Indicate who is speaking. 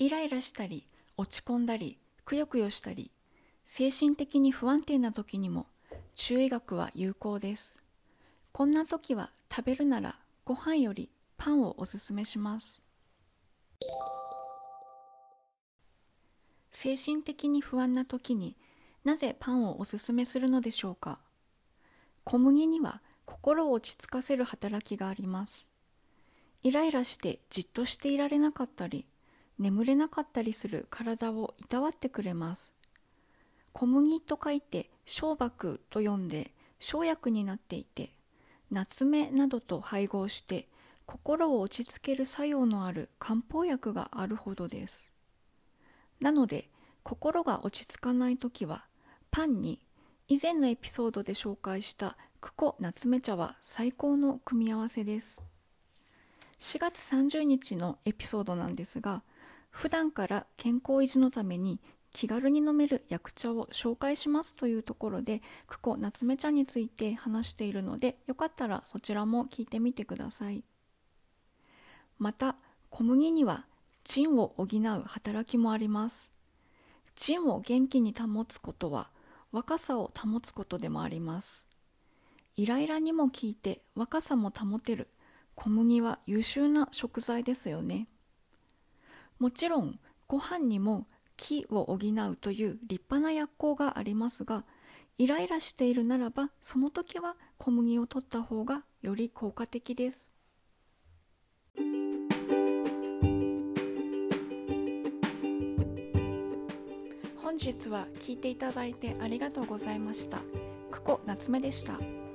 Speaker 1: イライラしたり落ち込んだりくよくよしたり精神的に不安定な時にも中医学は有効です。こんな時は食べるならご飯よりパンをおすすめします。精神的に不安な時になぜパンをおすすめするのでしょうか？小麦には心を落ち着かせる働きがあります。イライラしてじっとしていられなかったり眠れなかったりする体をいたわってくれます。小麦と書いて小麦と読んで生薬になっていて夏目などと配合して心を落ち着ける作用のある漢方薬があるほどです。なので心が落ち着かない時はパンに以前のエピソードで紹介したクコ夏目茶は最高の組み合わせです。4月30日のエピソードなんですが普段から健康維持のために気軽に飲める薬茶を紹介しますというところでクコ夏目茶について話しているのでよかったらそちらも聞いてみてください。また小麦には腎を補う働きもあります。腎を元気に保つことは若さを保つことでもあります。イライラにも効いて若さも保てる小麦は優秀な食材ですよね。もちろんご飯にも気を補うという立派な薬効がありますがイライラしているならばその時は小麦を取った方がより効果的です本日は聞いていただいてありがとうございました久保夏目でした。